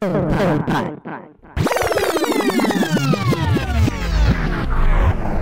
笨蛋蛋蛋